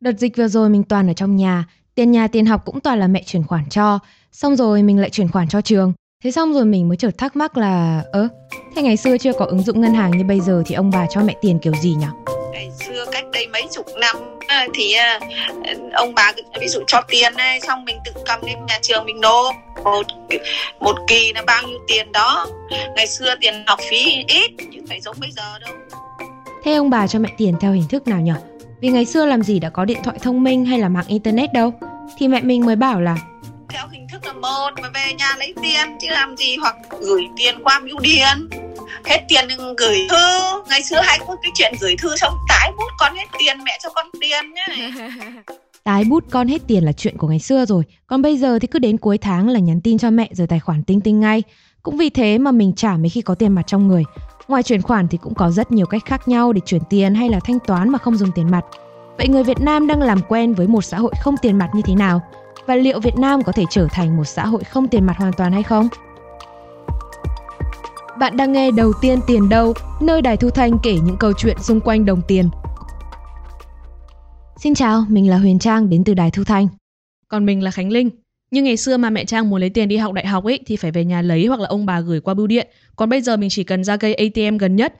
Đợt dịch vừa rồi mình toàn ở trong nhà, tiền nhà tiền học cũng toàn là mẹ chuyển khoản cho, xong rồi mình lại chuyển khoản cho trường. Thế xong rồi mình mới chợt thắc mắc là ớ, thế ngày xưa chưa có ứng dụng ngân hàng như bây giờ thì ông bà cho mẹ tiền kiểu gì nhỉ? ngày xưa cách đây mấy chục năm à, thì à, ông bà ví dụ cho tiền này xong mình tự cầm đến nhà trường mình nộp một một kỳ là bao nhiêu tiền đó ngày xưa tiền học phí ít chứ phải giống bây giờ đâu Thế ông bà cho mẹ tiền theo hình thức nào nhỉ? Vì ngày xưa làm gì đã có điện thoại thông minh hay là mạng internet đâu. Thì mẹ mình mới bảo là theo hình thức là một mà về nhà lấy tiền chứ làm gì hoặc gửi tiền qua bưu điện hết tiền gửi thư ngày xưa hay có cái chuyện gửi thư xong tái bút con hết tiền mẹ cho con tiền nhé tái bút con hết tiền là chuyện của ngày xưa rồi. Còn bây giờ thì cứ đến cuối tháng là nhắn tin cho mẹ rồi tài khoản tinh tinh ngay. Cũng vì thế mà mình trả mấy khi có tiền mặt trong người. Ngoài chuyển khoản thì cũng có rất nhiều cách khác nhau để chuyển tiền hay là thanh toán mà không dùng tiền mặt. Vậy người Việt Nam đang làm quen với một xã hội không tiền mặt như thế nào? Và liệu Việt Nam có thể trở thành một xã hội không tiền mặt hoàn toàn hay không? Bạn đang nghe Đầu tiên tiền đâu, nơi Đài Thu Thanh kể những câu chuyện xung quanh đồng tiền. Xin chào, mình là Huyền Trang đến từ Đài Thu Thanh. Còn mình là Khánh Linh. Nhưng ngày xưa mà mẹ Trang muốn lấy tiền đi học đại học ấy thì phải về nhà lấy hoặc là ông bà gửi qua bưu điện. Còn bây giờ mình chỉ cần ra cây ATM gần nhất,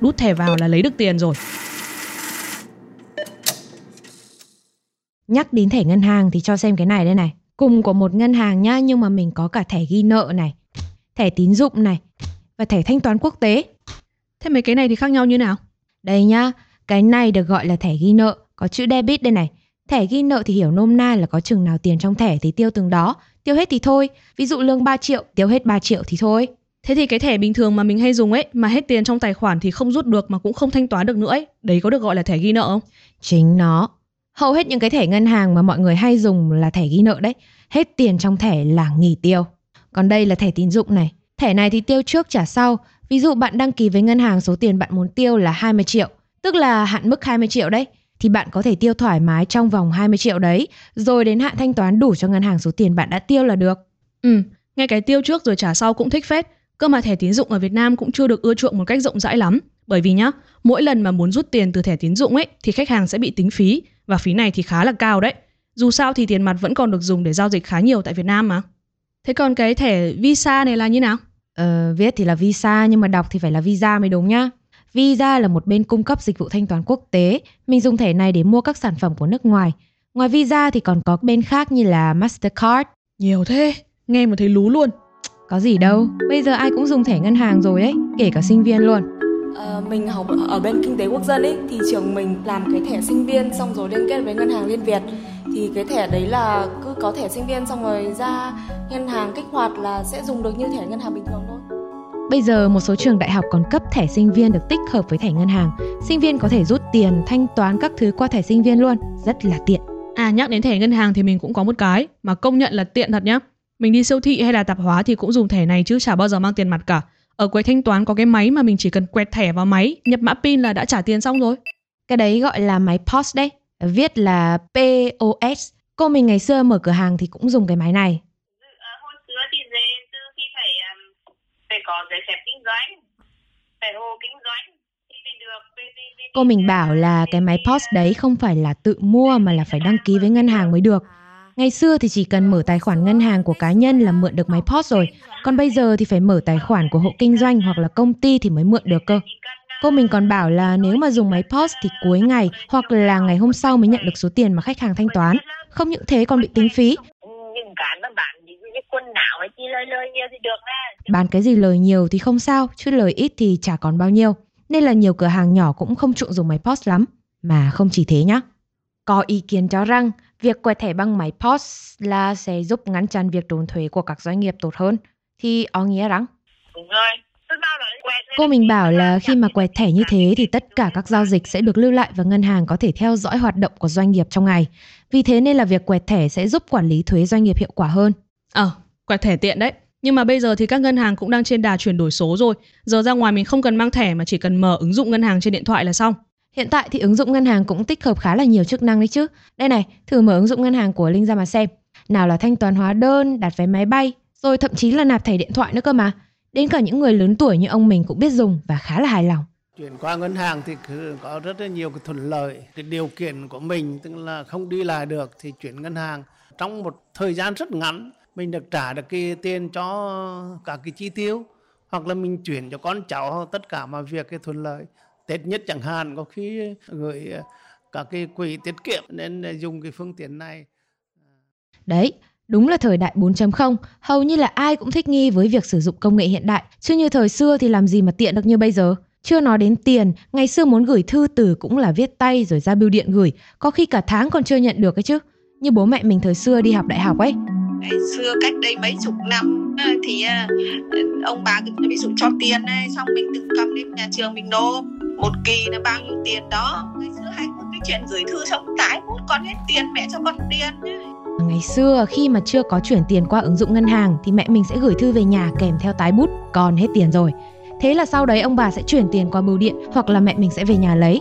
đút thẻ vào là lấy được tiền rồi. Nhắc đến thẻ ngân hàng thì cho xem cái này đây này. Cùng của một ngân hàng nhá, nhưng mà mình có cả thẻ ghi nợ này, thẻ tín dụng này và thẻ thanh toán quốc tế. Thế mấy cái này thì khác nhau như nào? Đây nhá, cái này được gọi là thẻ ghi nợ, có chữ debit đây này. Thẻ ghi nợ thì hiểu nôm na là có chừng nào tiền trong thẻ thì tiêu từng đó, tiêu hết thì thôi. Ví dụ lương 3 triệu, tiêu hết 3 triệu thì thôi. Thế thì cái thẻ bình thường mà mình hay dùng ấy, mà hết tiền trong tài khoản thì không rút được mà cũng không thanh toán được nữa ấy. Đấy có được gọi là thẻ ghi nợ không? Chính nó. Hầu hết những cái thẻ ngân hàng mà mọi người hay dùng là thẻ ghi nợ đấy. Hết tiền trong thẻ là nghỉ tiêu. Còn đây là thẻ tín dụng này. Thẻ này thì tiêu trước trả sau. Ví dụ bạn đăng ký với ngân hàng số tiền bạn muốn tiêu là 20 triệu, tức là hạn mức 20 triệu đấy. Thì bạn có thể tiêu thoải mái trong vòng 20 triệu đấy, rồi đến hạn thanh toán đủ cho ngân hàng số tiền bạn đã tiêu là được. Ừ, nghe cái tiêu trước rồi trả sau cũng thích phết. Cơ mà thẻ tín dụng ở Việt Nam cũng chưa được ưa chuộng một cách rộng rãi lắm. Bởi vì nhá, mỗi lần mà muốn rút tiền từ thẻ tín dụng ấy thì khách hàng sẽ bị tính phí và phí này thì khá là cao đấy. Dù sao thì tiền mặt vẫn còn được dùng để giao dịch khá nhiều tại Việt Nam mà. Thế còn cái thẻ Visa này là như nào? Ờ, viết thì là Visa nhưng mà đọc thì phải là Visa mới đúng nhá. Visa là một bên cung cấp dịch vụ thanh toán quốc tế. Mình dùng thẻ này để mua các sản phẩm của nước ngoài. Ngoài Visa thì còn có bên khác như là Mastercard. Nhiều thế, nghe mà thấy lú luôn. Có gì đâu, bây giờ ai cũng dùng thẻ ngân hàng rồi ấy, kể cả sinh viên luôn. À, mình học ở bên kinh tế quốc dân ấy thì trường mình làm cái thẻ sinh viên xong rồi liên kết với ngân hàng Liên Việt thì cái thẻ đấy là cứ có thẻ sinh viên xong rồi ra ngân hàng kích hoạt là sẽ dùng được như thẻ ngân hàng bình thường thôi. Bây giờ một số trường đại học còn cấp thẻ sinh viên được tích hợp với thẻ ngân hàng. Sinh viên có thể rút tiền, thanh toán các thứ qua thẻ sinh viên luôn, rất là tiện. À nhắc đến thẻ ngân hàng thì mình cũng có một cái mà công nhận là tiện thật nhá. Mình đi siêu thị hay là tạp hóa thì cũng dùng thẻ này chứ chả bao giờ mang tiền mặt cả. Ở quầy thanh toán có cái máy mà mình chỉ cần quẹt thẻ vào máy, nhập mã pin là đã trả tiền xong rồi. Cái đấy gọi là máy POS đấy, viết là POS. Cô mình ngày xưa mở cửa hàng thì cũng dùng cái máy này. hồi xưa thì về từ khi phải phải có giấy phép kinh doanh phải hồ kinh doanh Cô mình bảo là cái máy POS đấy không phải là tự mua mà là phải đăng ký với ngân hàng mới được. Ngày xưa thì chỉ cần mở tài khoản ngân hàng của cá nhân là mượn được máy POS rồi, còn bây giờ thì phải mở tài khoản của hộ kinh doanh hoặc là công ty thì mới mượn được cơ. Cô mình còn bảo là nếu mà dùng máy POS thì cuối ngày hoặc là ngày hôm sau mới nhận được số tiền mà khách hàng thanh toán. Không những thế còn bị tính phí. những cái mà bạn quần áo hay chi lời lời nhiều thì được nè Bán cái gì lời nhiều thì không sao, chứ lời ít thì chả còn bao nhiêu. Nên là nhiều cửa hàng nhỏ cũng không chuộng dùng máy POS lắm. Mà không chỉ thế nhá. Có ý kiến cho rằng việc quẹt thẻ bằng máy POS là sẽ giúp ngăn chặn việc trốn thuế của các doanh nghiệp tốt hơn. Thì có nghĩa rằng đúng rồi? Cô mình bảo là khi mà quẹt thẻ như thế thì tất cả các giao dịch sẽ được lưu lại và ngân hàng có thể theo dõi hoạt động của doanh nghiệp trong ngày. Vì thế nên là việc quẹt thẻ sẽ giúp quản lý thuế doanh nghiệp hiệu quả hơn. Ờ, quẹt thẻ tiện đấy. Nhưng mà bây giờ thì các ngân hàng cũng đang trên đà chuyển đổi số rồi. Giờ ra ngoài mình không cần mang thẻ mà chỉ cần mở ứng dụng ngân hàng trên điện thoại là xong. Hiện tại thì ứng dụng ngân hàng cũng tích hợp khá là nhiều chức năng đấy chứ. Đây này, thử mở ứng dụng ngân hàng của Linh ra mà xem. Nào là thanh toán hóa đơn, đặt vé máy bay, rồi thậm chí là nạp thẻ điện thoại nữa cơ mà. Đến cả những người lớn tuổi như ông mình cũng biết dùng và khá là hài lòng. Chuyển qua ngân hàng thì có rất là nhiều cái thuận lợi. Cái điều kiện của mình tức là không đi lại được thì chuyển ngân hàng trong một thời gian rất ngắn mình được trả được cái tiền cho cả cái chi tiêu hoặc là mình chuyển cho con cháu tất cả mọi việc cái thuận lợi. Tết nhất chẳng hạn có khi gửi cả cái quỹ tiết kiệm nên dùng cái phương tiện này. Đấy Đúng là thời đại 4.0, hầu như là ai cũng thích nghi với việc sử dụng công nghệ hiện đại, chứ như thời xưa thì làm gì mà tiện được như bây giờ. Chưa nói đến tiền, ngày xưa muốn gửi thư từ cũng là viết tay rồi ra bưu điện gửi, có khi cả tháng còn chưa nhận được ấy chứ. Như bố mẹ mình thời xưa đi học đại học ấy, ngày xưa cách đây mấy chục năm à, thì à, ông bà ví dụ cho tiền này xong mình tự cầm lên nhà trường mình nộp một kỳ là bao nhiêu tiền đó ngày xưa hay có cái chuyện gửi thư xong tái bút con hết tiền mẹ cho con tiền Ngày xưa khi mà chưa có chuyển tiền qua ứng dụng ngân hàng thì mẹ mình sẽ gửi thư về nhà kèm theo tái bút, còn hết tiền rồi. Thế là sau đấy ông bà sẽ chuyển tiền qua bưu điện hoặc là mẹ mình sẽ về nhà lấy.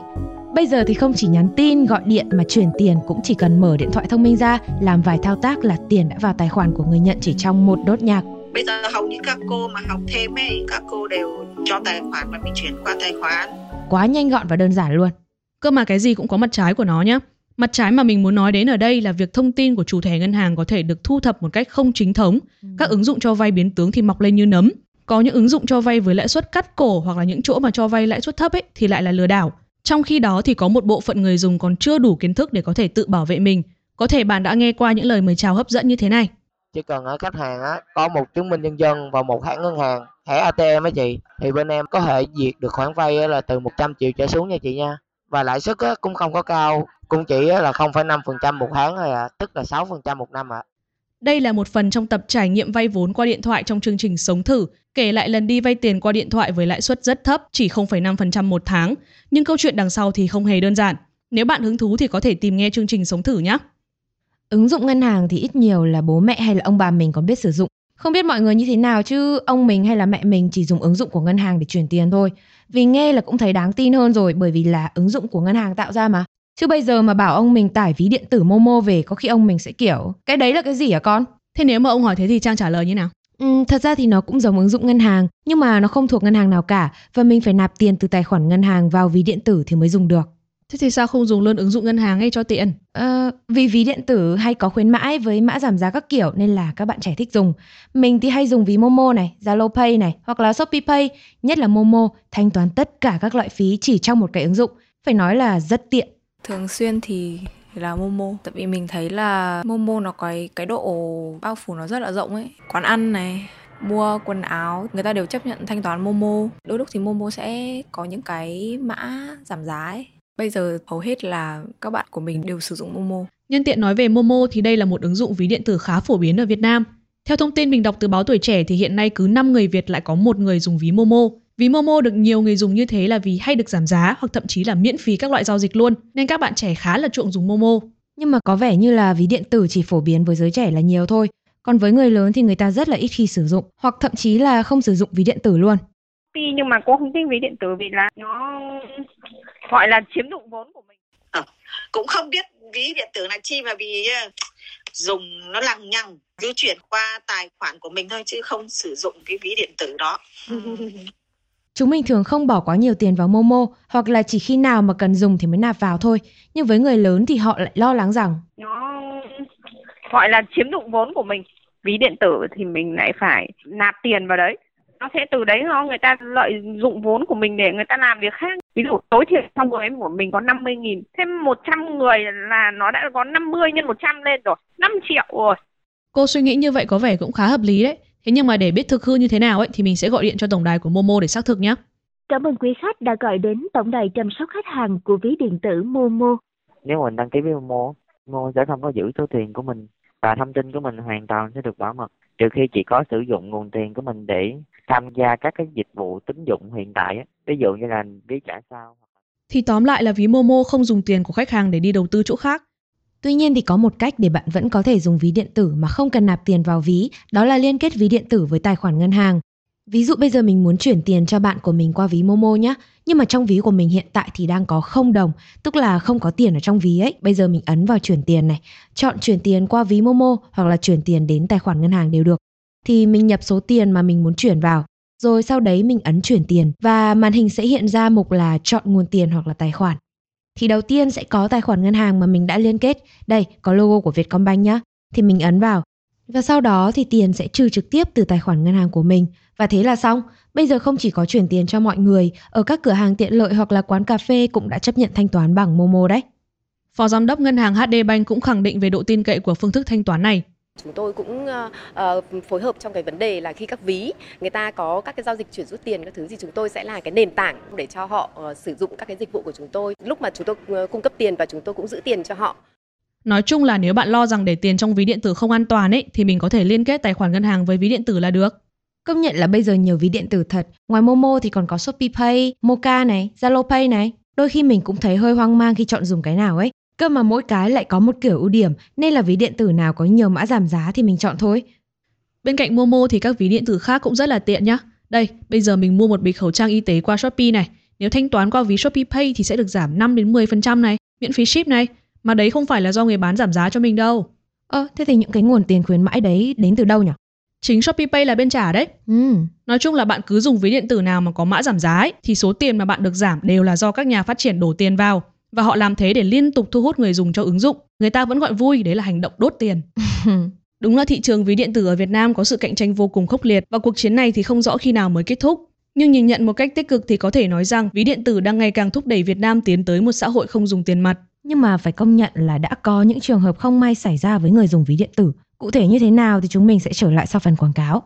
Bây giờ thì không chỉ nhắn tin, gọi điện mà chuyển tiền cũng chỉ cần mở điện thoại thông minh ra, làm vài thao tác là tiền đã vào tài khoản của người nhận chỉ trong một đốt nhạc. Bây giờ hầu như các cô mà học thêm ấy, các cô đều cho tài khoản và mình chuyển qua tài khoản. Quá nhanh gọn và đơn giản luôn. Cơ mà cái gì cũng có mặt trái của nó nhé. Mặt trái mà mình muốn nói đến ở đây là việc thông tin của chủ thẻ ngân hàng có thể được thu thập một cách không chính thống. Ừ. Các ứng dụng cho vay biến tướng thì mọc lên như nấm. Có những ứng dụng cho vay với lãi suất cắt cổ hoặc là những chỗ mà cho vay lãi suất thấp ấy thì lại là lừa đảo. Trong khi đó thì có một bộ phận người dùng còn chưa đủ kiến thức để có thể tự bảo vệ mình. Có thể bạn đã nghe qua những lời mời chào hấp dẫn như thế này. Chỉ cần ở khách hàng á có một chứng minh nhân dân và một hãng ngân hàng, thẻ ATM á chị thì bên em có thể duyệt được khoản vay là từ 100 triệu trở xuống nha chị nha. Và lãi suất cũng không có cao, cũng chỉ là 0,5% một tháng thôi à, tức là 6% một năm ạ. À. Đây là một phần trong tập trải nghiệm vay vốn qua điện thoại trong chương trình Sống thử, kể lại lần đi vay tiền qua điện thoại với lãi suất rất thấp, chỉ 0,5% một tháng. Nhưng câu chuyện đằng sau thì không hề đơn giản. Nếu bạn hứng thú thì có thể tìm nghe chương trình Sống thử nhé. Ứng dụng ngân hàng thì ít nhiều là bố mẹ hay là ông bà mình có biết sử dụng. Không biết mọi người như thế nào chứ ông mình hay là mẹ mình chỉ dùng ứng dụng của ngân hàng để chuyển tiền thôi. Vì nghe là cũng thấy đáng tin hơn rồi bởi vì là ứng dụng của ngân hàng tạo ra mà. Chứ bây giờ mà bảo ông mình tải ví điện tử Momo về có khi ông mình sẽ kiểu cái đấy là cái gì hả con? Thế nếu mà ông hỏi thế thì Trang trả lời như nào? Ừ, thật ra thì nó cũng giống ứng dụng ngân hàng nhưng mà nó không thuộc ngân hàng nào cả và mình phải nạp tiền từ tài khoản ngân hàng vào ví điện tử thì mới dùng được. Thế thì sao không dùng luôn ứng dụng ngân hàng hay cho tiện? Ờ, vì ví điện tử hay có khuyến mãi với mã giảm giá các kiểu nên là các bạn trẻ thích dùng. Mình thì hay dùng ví Momo này, Zalo Pay này hoặc là Shopee Pay, nhất là Momo thanh toán tất cả các loại phí chỉ trong một cái ứng dụng. Phải nói là rất tiện. Thường xuyên thì là Momo. Tại vì mình thấy là Momo nó có cái, cái độ bao phủ nó rất là rộng ấy. Quán ăn này, mua quần áo người ta đều chấp nhận thanh toán Momo. Đôi lúc thì Momo sẽ có những cái mã giảm giá ấy. Bây giờ hầu hết là các bạn của mình đều sử dụng Momo. Nhân tiện nói về Momo thì đây là một ứng dụng ví điện tử khá phổ biến ở Việt Nam. Theo thông tin mình đọc từ báo Tuổi Trẻ thì hiện nay cứ 5 người Việt lại có một người dùng ví Momo. Ví Momo được nhiều người dùng như thế là vì hay được giảm giá hoặc thậm chí là miễn phí các loại giao dịch luôn, nên các bạn trẻ khá là chuộng dùng Momo. Nhưng mà có vẻ như là ví điện tử chỉ phổ biến với giới trẻ là nhiều thôi, còn với người lớn thì người ta rất là ít khi sử dụng hoặc thậm chí là không sử dụng ví điện tử luôn. Tuy nhưng mà cô không thích ví điện tử vì là nó gọi là chiếm dụng vốn của mình. À, cũng không biết ví điện tử là chi mà vì ờ, dùng nó lằng nhằng cứ chuyển qua tài khoản của mình thôi chứ không sử dụng cái ví điện tử đó. Chúng mình thường không bỏ quá nhiều tiền vào Momo hoặc là chỉ khi nào mà cần dùng thì mới nạp vào thôi. Nhưng với người lớn thì họ lại lo lắng rằng nó gọi là chiếm dụng vốn của mình. Ví điện tử thì mình lại phải nạp tiền vào đấy. Nó sẽ từ đấy nó người ta lợi dụng vốn của mình để người ta làm việc khác. Ví dụ tối thiểu trong người của mình có 50 nghìn. Thêm 100 người là nó đã có 50 nhân 100 lên rồi. 5 triệu rồi. Cô suy nghĩ như vậy có vẻ cũng khá hợp lý đấy. Thế nhưng mà để biết thực hư như thế nào ấy thì mình sẽ gọi điện cho tổng đài của Momo để xác thực nhé. Cảm ơn quý khách đã gọi đến tổng đài chăm sóc khách hàng của ví điện tử Momo. Nếu mình đăng ký với Momo, Momo sẽ không có giữ số tiền của mình và thông tin của mình hoàn toàn sẽ được bảo mật trừ khi chỉ có sử dụng nguồn tiền của mình để tham gia các cái dịch vụ tín dụng hiện tại ví dụ như là ví trả sao thì tóm lại là ví Momo không dùng tiền của khách hàng để đi đầu tư chỗ khác Tuy nhiên thì có một cách để bạn vẫn có thể dùng ví điện tử mà không cần nạp tiền vào ví, đó là liên kết ví điện tử với tài khoản ngân hàng. Ví dụ bây giờ mình muốn chuyển tiền cho bạn của mình qua ví Momo nhé, nhưng mà trong ví của mình hiện tại thì đang có không đồng, tức là không có tiền ở trong ví ấy. Bây giờ mình ấn vào chuyển tiền này, chọn chuyển tiền qua ví Momo hoặc là chuyển tiền đến tài khoản ngân hàng đều được. Thì mình nhập số tiền mà mình muốn chuyển vào. rồi sau đấy mình ấn chuyển tiền và màn hình sẽ hiện ra mục là chọn nguồn tiền hoặc là tài khoản. Thì đầu tiên sẽ có tài khoản ngân hàng mà mình đã liên kết. Đây, có logo của Vietcombank nhá. Thì mình ấn vào. Và sau đó thì tiền sẽ trừ trực tiếp từ tài khoản ngân hàng của mình. Và thế là xong. Bây giờ không chỉ có chuyển tiền cho mọi người, ở các cửa hàng tiện lợi hoặc là quán cà phê cũng đã chấp nhận thanh toán bằng Momo đấy. Phó giám đốc ngân hàng HD Bank cũng khẳng định về độ tin cậy của phương thức thanh toán này. Chúng tôi cũng uh, phối hợp trong cái vấn đề là khi các ví người ta có các cái giao dịch chuyển rút tiền các thứ thì chúng tôi sẽ là cái nền tảng để cho họ uh, sử dụng các cái dịch vụ của chúng tôi. Lúc mà chúng tôi cung cấp tiền và chúng tôi cũng giữ tiền cho họ. Nói chung là nếu bạn lo rằng để tiền trong ví điện tử không an toàn ấy thì mình có thể liên kết tài khoản ngân hàng với ví điện tử là được. Công nhận là bây giờ nhiều ví điện tử thật. Ngoài Momo thì còn có Shopee Pay, Moca này, Zalo Pay này. Đôi khi mình cũng thấy hơi hoang mang khi chọn dùng cái nào ấy. Cơ mà mỗi cái lại có một kiểu ưu điểm nên là ví điện tử nào có nhiều mã giảm giá thì mình chọn thôi. Bên cạnh Momo thì các ví điện tử khác cũng rất là tiện nhá. Đây, bây giờ mình mua một bịch khẩu trang y tế qua Shopee này. Nếu thanh toán qua ví Shopee Pay thì sẽ được giảm 5 đến 10% này, miễn phí ship này. Mà đấy không phải là do người bán giảm giá cho mình đâu. Ơ, thế thì những cái nguồn tiền khuyến mãi đấy đến từ đâu nhỉ? Chính Shopee Pay là bên trả đấy. Ừ. Nói chung là bạn cứ dùng ví điện tử nào mà có mã giảm giá ấy, thì số tiền mà bạn được giảm đều là do các nhà phát triển đổ tiền vào và họ làm thế để liên tục thu hút người dùng cho ứng dụng. Người ta vẫn gọi vui đấy là hành động đốt tiền. Đúng là thị trường ví điện tử ở Việt Nam có sự cạnh tranh vô cùng khốc liệt và cuộc chiến này thì không rõ khi nào mới kết thúc. Nhưng nhìn nhận một cách tích cực thì có thể nói rằng ví điện tử đang ngày càng thúc đẩy Việt Nam tiến tới một xã hội không dùng tiền mặt. Nhưng mà phải công nhận là đã có những trường hợp không may xảy ra với người dùng ví điện tử. Cụ thể như thế nào thì chúng mình sẽ trở lại sau phần quảng cáo.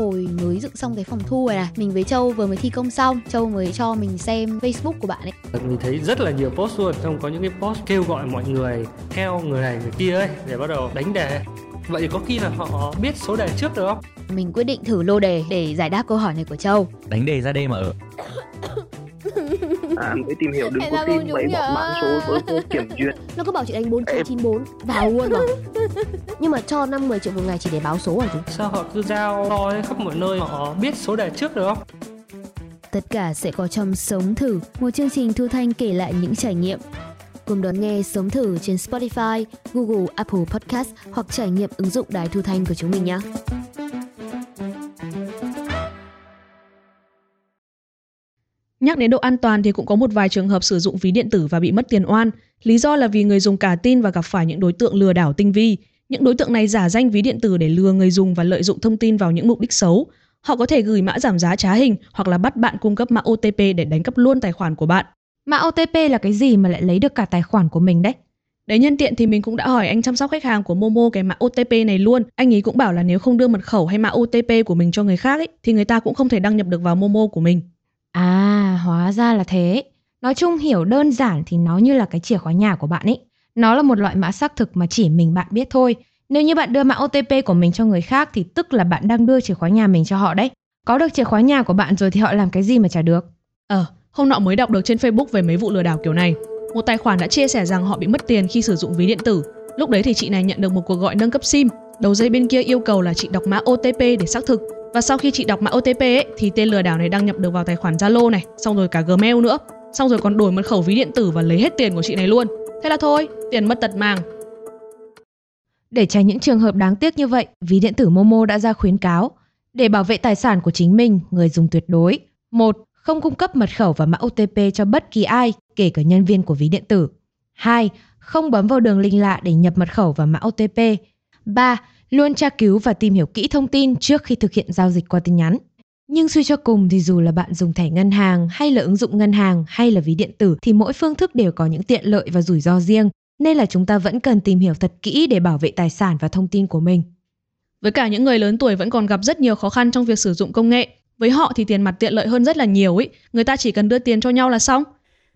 Hồi mới dựng xong cái phòng thu này này mình với châu vừa mới thi công xong châu mới cho mình xem facebook của bạn ấy. Mình thấy rất là nhiều post luôn trong có những cái post kêu gọi mọi người theo người này người kia ấy để bắt đầu đánh đề. Vậy có khi là họ biết số đề trước được không? Mình quyết định thử lô đề để giải đáp câu hỏi này của châu. Đánh đề ra đây mà ở à, mới tìm hiểu đừng có tin mấy bọn mã số với cô kiểm duyệt. Nó cứ bảo chị đánh bốn chín chín bốn. Vào luôn mà nhưng mà cho năm 10 triệu một ngày chỉ để báo số à chú sao họ cứ giao to khắp mọi nơi họ biết số đề trước được không? Tất cả sẽ có trong sống thử một chương trình thu thanh kể lại những trải nghiệm. Cùng đón nghe sống thử trên Spotify, Google, Apple Podcast hoặc trải nghiệm ứng dụng đài thu thanh của chúng mình nhé. Nhắc đến độ an toàn thì cũng có một vài trường hợp sử dụng ví điện tử và bị mất tiền oan. Lý do là vì người dùng cả tin và gặp phải những đối tượng lừa đảo tinh vi. Những đối tượng này giả danh ví điện tử để lừa người dùng và lợi dụng thông tin vào những mục đích xấu. Họ có thể gửi mã giảm giá trá hình hoặc là bắt bạn cung cấp mã OTP để đánh cắp luôn tài khoản của bạn. Mã OTP là cái gì mà lại lấy được cả tài khoản của mình đấy? Đấy nhân tiện thì mình cũng đã hỏi anh chăm sóc khách hàng của Momo cái mã OTP này luôn. Anh ấy cũng bảo là nếu không đưa mật khẩu hay mã OTP của mình cho người khác ấy, thì người ta cũng không thể đăng nhập được vào Momo của mình. À, hóa ra là thế. Nói chung hiểu đơn giản thì nó như là cái chìa khóa nhà của bạn ấy. Nó là một loại mã xác thực mà chỉ mình bạn biết thôi. Nếu như bạn đưa mã OTP của mình cho người khác thì tức là bạn đang đưa chìa khóa nhà mình cho họ đấy. Có được chìa khóa nhà của bạn rồi thì họ làm cái gì mà trả được? Ờ, hôm nọ mới đọc được trên Facebook về mấy vụ lừa đảo kiểu này. Một tài khoản đã chia sẻ rằng họ bị mất tiền khi sử dụng ví điện tử. Lúc đấy thì chị này nhận được một cuộc gọi nâng cấp SIM. Đầu dây bên kia yêu cầu là chị đọc mã OTP để xác thực và sau khi chị đọc mã OTP ấy, thì tên lừa đảo này đăng nhập được vào tài khoản Zalo này, xong rồi cả Gmail nữa. Xong rồi còn đổi mật khẩu ví điện tử và lấy hết tiền của chị này luôn. Thế là thôi, tiền mất tật mang. Để tránh những trường hợp đáng tiếc như vậy, ví điện tử Momo đã ra khuyến cáo để bảo vệ tài sản của chính mình, người dùng tuyệt đối. một Không cung cấp mật khẩu và mã OTP cho bất kỳ ai, kể cả nhân viên của ví điện tử. 2. Không bấm vào đường link lạ để nhập mật khẩu và mã OTP. 3 luôn tra cứu và tìm hiểu kỹ thông tin trước khi thực hiện giao dịch qua tin nhắn. Nhưng suy cho cùng thì dù là bạn dùng thẻ ngân hàng hay là ứng dụng ngân hàng hay là ví điện tử thì mỗi phương thức đều có những tiện lợi và rủi ro riêng, nên là chúng ta vẫn cần tìm hiểu thật kỹ để bảo vệ tài sản và thông tin của mình. Với cả những người lớn tuổi vẫn còn gặp rất nhiều khó khăn trong việc sử dụng công nghệ. Với họ thì tiền mặt tiện lợi hơn rất là nhiều ấy, người ta chỉ cần đưa tiền cho nhau là xong.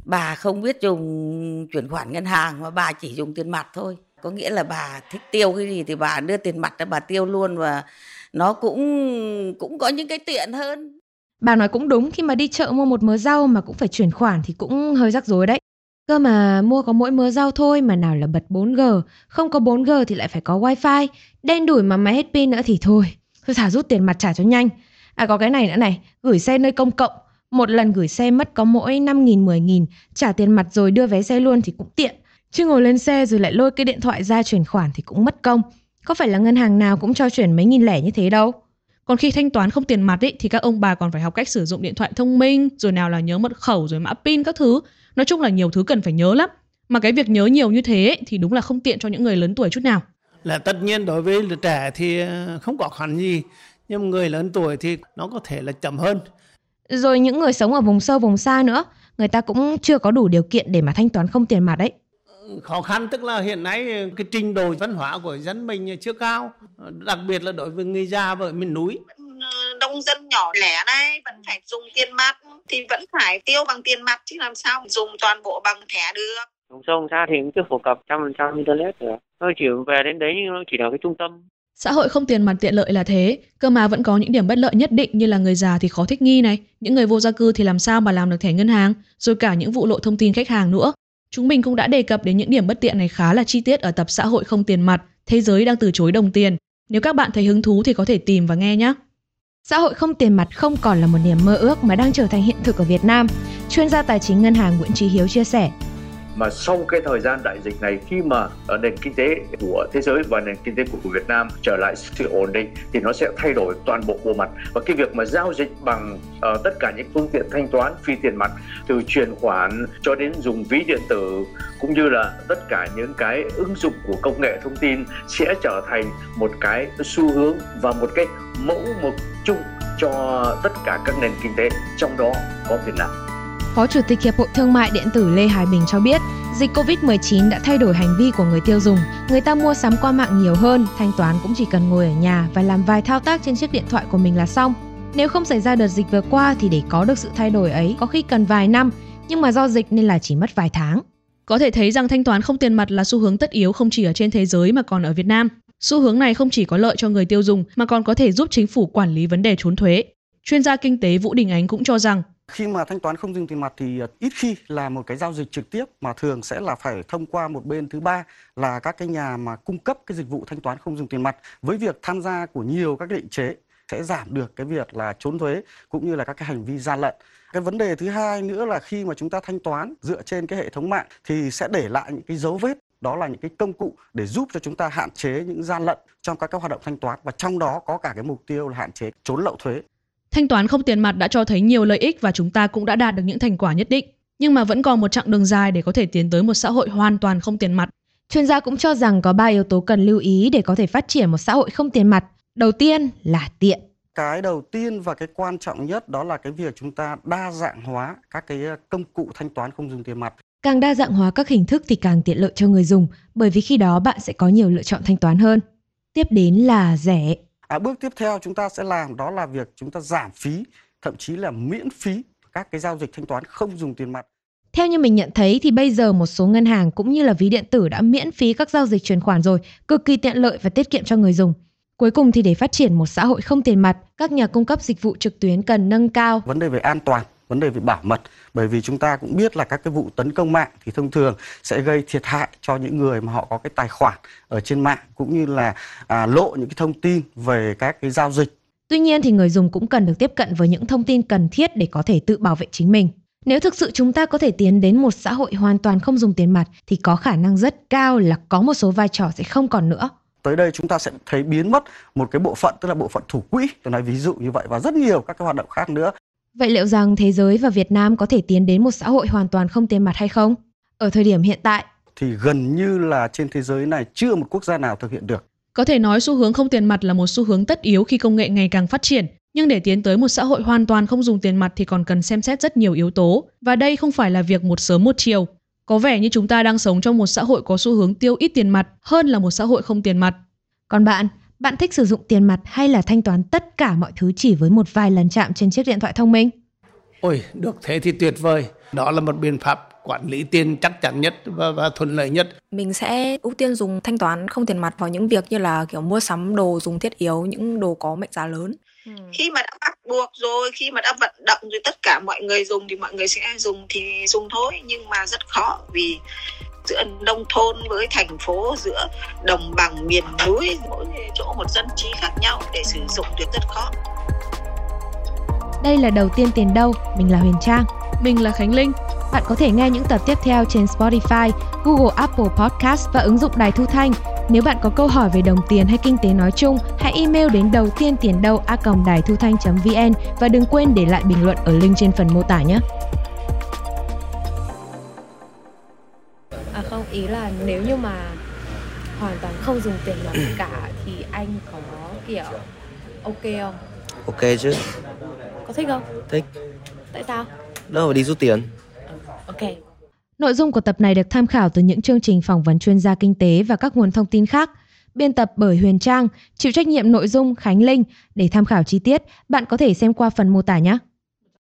Bà không biết dùng chuyển khoản ngân hàng mà bà chỉ dùng tiền mặt thôi có nghĩa là bà thích tiêu cái gì thì bà đưa tiền mặt ra bà tiêu luôn và nó cũng cũng có những cái tiện hơn. Bà nói cũng đúng, khi mà đi chợ mua một mớ rau mà cũng phải chuyển khoản thì cũng hơi rắc rối đấy. Cơ mà mua có mỗi mớ rau thôi mà nào là bật 4G không có 4G thì lại phải có wifi. Đen đủi mà máy hết pin nữa thì thôi thôi thả rút tiền mặt trả cho nhanh. À có cái này nữa này, gửi xe nơi công cộng. Một lần gửi xe mất có mỗi 5 nghìn 10 nghìn. Trả tiền mặt rồi đưa vé xe luôn thì cũng tiện. Chứ ngồi lên xe rồi lại lôi cái điện thoại ra chuyển khoản thì cũng mất công. Có phải là ngân hàng nào cũng cho chuyển mấy nghìn lẻ như thế đâu. Còn khi thanh toán không tiền mặt ý, thì các ông bà còn phải học cách sử dụng điện thoại thông minh, rồi nào là nhớ mật khẩu, rồi mã pin các thứ. Nói chung là nhiều thứ cần phải nhớ lắm. Mà cái việc nhớ nhiều như thế thì đúng là không tiện cho những người lớn tuổi chút nào. Là tất nhiên đối với trẻ thì ờ, không có khoản gì, nhưng người lớn tuổi thì nó có thể là chậm hơn. Rồi những người sống ở vùng sâu vùng xa nữa, người ta cũng chưa có đủ điều kiện để mà thanh toán không tiền mặt đấy khó khăn tức là hiện nay cái trình độ văn hóa của dân mình chưa cao đặc biệt là đối với người già và miền núi. Nông dân nhỏ lẻ này vẫn phải dùng tiền mặt thì vẫn phải tiêu bằng tiền mặt chứ làm sao dùng toàn bộ bằng thẻ được. Vùng sâu xa thì cũng chưa phổ cập trăm phần trăm internet rồi tôi chỉ về đến đấy nhưng nó chỉ là cái trung tâm. Xã hội không tiền mặt tiện lợi là thế, cơ mà vẫn có những điểm bất lợi nhất định như là người già thì khó thích nghi này, những người vô gia cư thì làm sao mà làm được thẻ ngân hàng, rồi cả những vụ lộ thông tin khách hàng nữa. Chúng mình cũng đã đề cập đến những điểm bất tiện này khá là chi tiết ở tập xã hội không tiền mặt, thế giới đang từ chối đồng tiền. Nếu các bạn thấy hứng thú thì có thể tìm và nghe nhé. Xã hội không tiền mặt không còn là một niềm mơ ước mà đang trở thành hiện thực ở Việt Nam. Chuyên gia tài chính ngân hàng Nguyễn Trí Hiếu chia sẻ, mà sau cái thời gian đại dịch này khi mà nền kinh tế của thế giới và nền kinh tế của Việt Nam trở lại sự ổn định thì nó sẽ thay đổi toàn bộ bộ mặt và cái việc mà giao dịch bằng uh, tất cả những phương tiện thanh toán phi tiền mặt từ chuyển khoản cho đến dùng ví điện tử cũng như là tất cả những cái ứng dụng của công nghệ thông tin sẽ trở thành một cái xu hướng và một cái mẫu mực chung cho tất cả các nền kinh tế trong đó có Việt Nam. Phó Chủ tịch Hiệp hội Thương mại Điện tử Lê Hải Bình cho biết, dịch Covid-19 đã thay đổi hành vi của người tiêu dùng. Người ta mua sắm qua mạng nhiều hơn, thanh toán cũng chỉ cần ngồi ở nhà và làm vài thao tác trên chiếc điện thoại của mình là xong. Nếu không xảy ra đợt dịch vừa qua thì để có được sự thay đổi ấy có khi cần vài năm, nhưng mà do dịch nên là chỉ mất vài tháng. Có thể thấy rằng thanh toán không tiền mặt là xu hướng tất yếu không chỉ ở trên thế giới mà còn ở Việt Nam. Xu hướng này không chỉ có lợi cho người tiêu dùng mà còn có thể giúp chính phủ quản lý vấn đề trốn thuế. Chuyên gia kinh tế Vũ Đình Ánh cũng cho rằng khi mà thanh toán không dùng tiền mặt thì ờ, ít khi là một cái giao dịch trực tiếp mà thường sẽ là phải thông qua một bên thứ ba là các cái nhà mà cung cấp cái dịch vụ thanh toán không dùng tiền mặt với việc tham gia của nhiều các định chế sẽ giảm được cái việc là trốn thuế cũng như là các cái hành vi gian lận. Cái vấn đề thứ hai nữa là khi mà chúng ta thanh toán dựa trên cái hệ thống mạng thì sẽ để lại những cái dấu vết, đó là những cái công cụ để giúp cho chúng ta hạn chế những gian lận trong các cái hoạt động thanh toán và trong đó có cả cái mục tiêu là hạn chế trốn lậu thuế. Thanh toán không tiền mặt đã cho thấy nhiều lợi ích và chúng ta cũng đã đạt được những thành quả nhất định. Nhưng mà vẫn còn một chặng đường dài để có thể tiến tới một xã hội hoàn toàn không tiền mặt. Chuyên gia cũng cho rằng có 3 yếu tố cần lưu ý để có thể phát triển một xã hội không tiền mặt. Đầu tiên là tiện. Cái đầu tiên và cái quan trọng nhất đó là cái việc chúng ta đa dạng hóa các cái ờ, công cụ thanh toán không dùng tiền mặt. Càng đa dạng hóa các hình thức thì càng tiện lợi cho người dùng, bởi vì khi đó bạn sẽ có nhiều lựa chọn thanh toán hơn. Tiếp đến là rẻ. À, bước tiếp theo chúng ta sẽ làm đó là việc chúng ta giảm phí, thậm chí là miễn phí các cái giao dịch thanh toán không dùng tiền mặt. Theo như mình nhận thấy thì bây giờ một số ngân hàng cũng như là ví điện tử đã miễn phí các giao dịch chuyển khoản rồi, cực kỳ tiện lợi và tiết kiệm cho người dùng. Cuối cùng thì để phát triển một xã hội không tiền mặt, các nhà cung cấp dịch vụ trực tuyến cần nâng cao vấn đề về an toàn, vấn đề về bảo mật bởi vì chúng ta cũng biết là các cái vụ tấn công mạng thì thông thường sẽ gây thiệt hại cho những người mà họ có cái tài khoản ở trên mạng cũng như là à, lộ những cái thông tin về các cái giao dịch. Tuy nhiên thì người dùng cũng cần được tiếp cận với những thông tin cần thiết để có thể tự bảo vệ chính mình. Nếu thực sự chúng ta có thể tiến đến một xã hội hoàn toàn không dùng tiền mặt thì có khả năng rất cao là có một số vai trò sẽ không còn nữa tới đây chúng ta sẽ thấy biến mất một cái bộ phận tức là bộ phận thủ quỹ tôi nói ví dụ như vậy và rất nhiều các cái hoạt động khác nữa Vậy liệu rằng thế giới và Việt Nam có thể tiến đến một xã hội hoàn toàn không tiền mặt hay không? Ở thời điểm hiện tại, thì gần như là trên thế giới này chưa một quốc gia nào thực hiện được. Có thể nói xu hướng không tiền mặt là một xu hướng tất yếu khi công nghệ ngày càng phát triển, nhưng để tiến tới một xã hội hoàn toàn không dùng tiền mặt thì còn cần xem xét rất nhiều yếu tố, và đây không phải là việc một sớm một chiều. Có vẻ như chúng ta đang sống trong một xã hội có xu hướng tiêu ít tiền mặt hơn là một xã hội không tiền mặt. Còn bạn, bạn thích sử dụng tiền mặt hay là thanh toán tất cả mọi thứ chỉ với một vài lần chạm trên chiếc điện thoại thông minh? Ôi, được thế thì tuyệt vời. Đó là một biện pháp quản lý tiền chắc chắn nhất và, và thuận lợi nhất. Mình sẽ ưu tiên dùng thanh toán không tiền mặt vào những việc như là kiểu mua sắm đồ dùng thiết yếu, những đồ có mệnh giá lớn. Ừ. Khi mà đã bắt buộc rồi, khi mà đã vận động rồi tất cả mọi người dùng thì mọi người sẽ dùng thì dùng thôi nhưng mà rất khó vì giữa nông thôn với thành phố giữa đồng bằng miền núi mỗi chỗ một dân trí khác nhau để sử dụng được rất khó đây là đầu tiên tiền đâu mình là huyền trang mình là khánh linh. Bạn có thể nghe những tập tiếp theo trên spotify google apple podcast và ứng dụng đài thu thanh. Nếu bạn có câu hỏi về đồng tiền hay kinh tế nói chung, hãy email đến đầu tiên tiền đâu a đài thu thanh.vn và đừng quên để lại bình luận ở link trên phần mô tả nhé. Ý là nếu như mà hoàn toàn không dùng tiền mặt cả thì anh có kiểu ok không? Ok chứ, Có thích không? thích. Tại sao? Đâu phải đi rút tiền. Ok. Nội dung của tập này được tham khảo từ những chương trình phỏng vấn chuyên gia kinh tế và các nguồn thông tin khác. Biên tập bởi Huyền Trang, chịu trách nhiệm nội dung Khánh Linh. Để tham khảo chi tiết, bạn có thể xem qua phần mô tả nhé.